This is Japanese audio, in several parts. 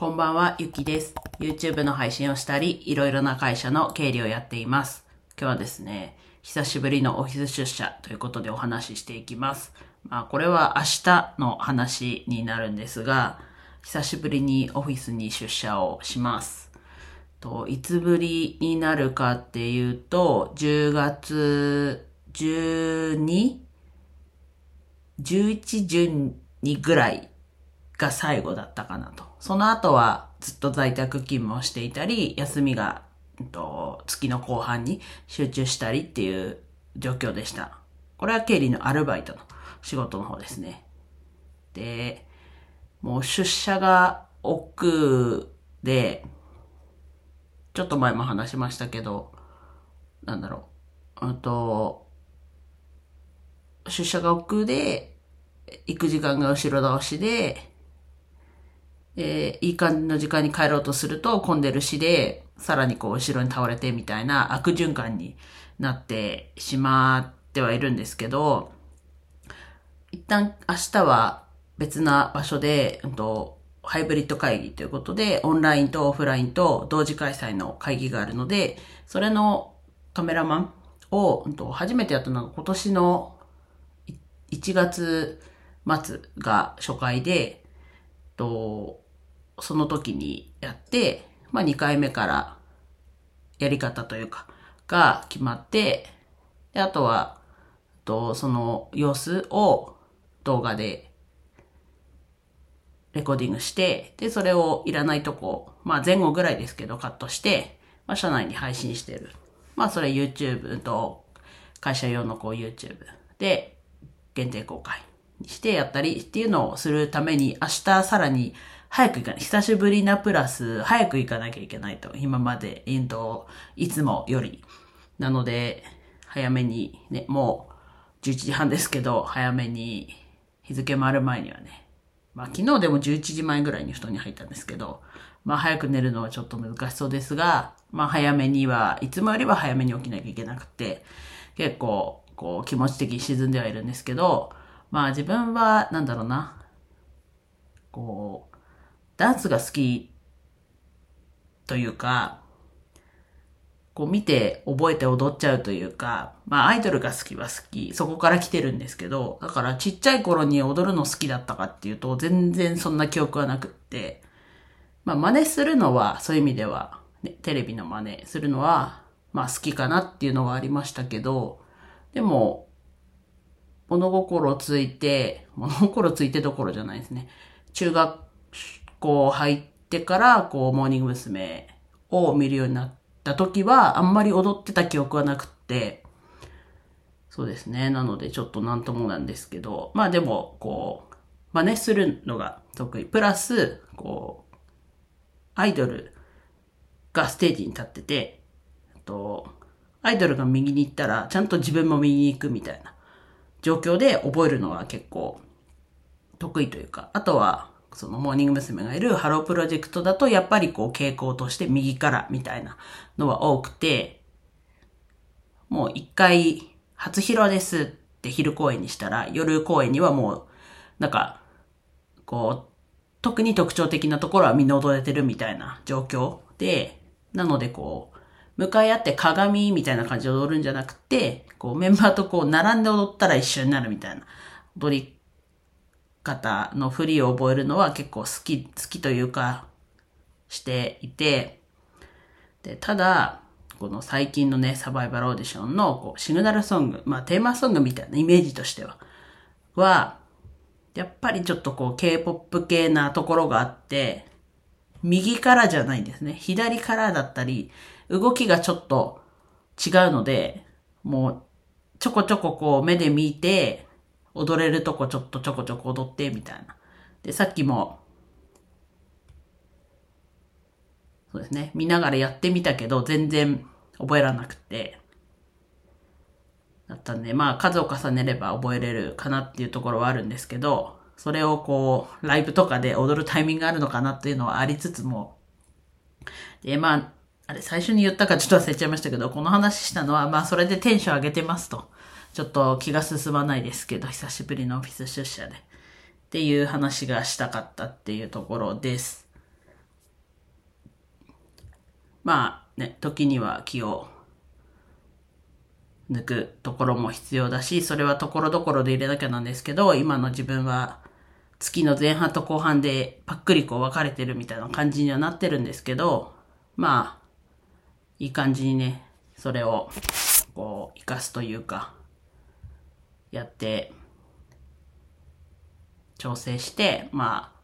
こんばんは、ゆきです。YouTube の配信をしたり、いろいろな会社の経理をやっています。今日はですね、久しぶりのオフィス出社ということでお話ししていきます。まあ、これは明日の話になるんですが、久しぶりにオフィスに出社をします。と、いつぶりになるかっていうと、10月 12?11、12ぐらいが最後だったかなと。その後はずっと在宅勤務をしていたり、休みが、うんと、月の後半に集中したりっていう状況でした。これは経理のアルバイトの仕事の方ですね。で、もう出社が億で、ちょっと前も話しましたけど、なんだろう、うんと、出社が億で、行く時間が後ろ倒しで、えーいい感じの時間に帰ろうとすると混んでるしで、さらにこう後ろに倒れてみたいな悪循環になってしまってはいるんですけど、一旦明日は別な場所で、うんと、ハイブリッド会議ということで、オンラインとオフラインと同時開催の会議があるので、それのカメラマンを、うんと、初めてやったのが今年の1月末が初回で、と、その時にやって、まあ2回目からやり方というか、が決まって、で、あとは、と、その様子を動画でレコーディングして、で、それをいらないとこ、まあ前後ぐらいですけどカットして、まあ社内に配信してる。まあそれ YouTube と会社用のこう YouTube で限定公開にしてやったりっていうのをするために明日さらに早く行かない。久しぶりなプラス早く行かなきゃいけないと。今まで、えっと、いつもより。なので、早めにね、もう11時半ですけど、早めに日付回る前にはね、まあ昨日でも11時前ぐらいに布団に入ったんですけど、まあ早く寝るのはちょっと難しそうですが、まあ早めには、いつもよりは早めに起きなきゃいけなくて、結構、こう気持ち的に沈んではいるんですけど、まあ自分は、なんだろうな、こう、ダンスが好きというか、こう見て覚えて踊っちゃうというか、まあアイドルが好きは好き、そこから来てるんですけど、だからちっちゃい頃に踊るの好きだったかっていうと、全然そんな記憶はなくって、まあ真似するのは、そういう意味では、ね、テレビの真似するのは、まあ好きかなっていうのはありましたけど、でも、物心ついて、物心ついてどころじゃないですね。中学校入ってから、こう、モーニング娘。を見るようになった時は、あんまり踊ってた記憶はなくって、そうですね。なので、ちょっとなんともなんですけど、まあでも、こう、真似するのが得意。プラス、こう、アイドルがステージに立ってて、と、アイドルが右に行ったら、ちゃんと自分も右に行くみたいな状況で覚えるのは結構得意というか、あとは、そのモーニング娘。がいるハロープロジェクトだと、やっぱりこう傾向として右からみたいなのは多くて、もう一回初披露ですって昼公演にしたら、夜公演にはもう、なんか、こう、特に特徴的なところはみんな踊れてるみたいな状況で、なのでこう、向かい合って鏡みたいな感じで踊るんじゃなくて、こうメンバーとこう並んで踊ったら一緒になるみたいな踊り方の振りを覚えるのは結構好き、好きというか、していて、で、ただ、この最近のね、サバイバルオーディションのこうシグナルソング、まあテーマソングみたいなイメージとしては、は、やっぱりちょっとこう K-POP 系なところがあって、右からじゃないんですね。左からだったり、動きがちょっと違うので、もうちょこちょここう目で見て、踊れるとこちょっとちょこちょこ踊ってみたいな。で、さっきも、そうですね、見ながらやってみたけど、全然覚えらなくて、だったんで、まあ数を重ねれば覚えれるかなっていうところはあるんですけど、それをこう、ライブとかで踊るタイミングがあるのかなっていうのはありつつも、で、まあ、あれ、最初に言ったかちょっと忘れちゃいましたけど、この話したのは、まあ、それでテンション上げてますと。ちょっと気が進まないですけど、久しぶりのオフィス出社で。っていう話がしたかったっていうところです。まあね、時には気を抜くところも必要だし、それはところどころで入れなきゃなんですけど、今の自分は月の前半と後半でパックリこう分かれてるみたいな感じにはなってるんですけど、まあ、いい感じにね、それをこう活かすというか、やって、調整して、まあ、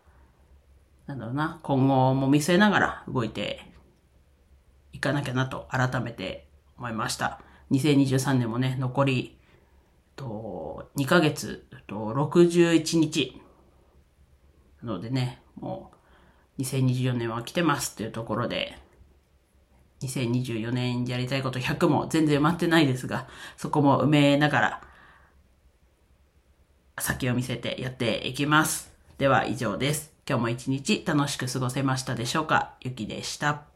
なんだろうな、今後も見据えながら動いていかなきゃなと改めて思いました。2023年もね、残り、と、2ヶ月、と、61日。なのでね、もう、2024年は来てますっていうところで、2024年やりたいこと100も全然埋まってないですが、そこも埋めながら、先を見せてやっていきます。では以上です。今日も一日楽しく過ごせましたでしょうか？ゆきでした。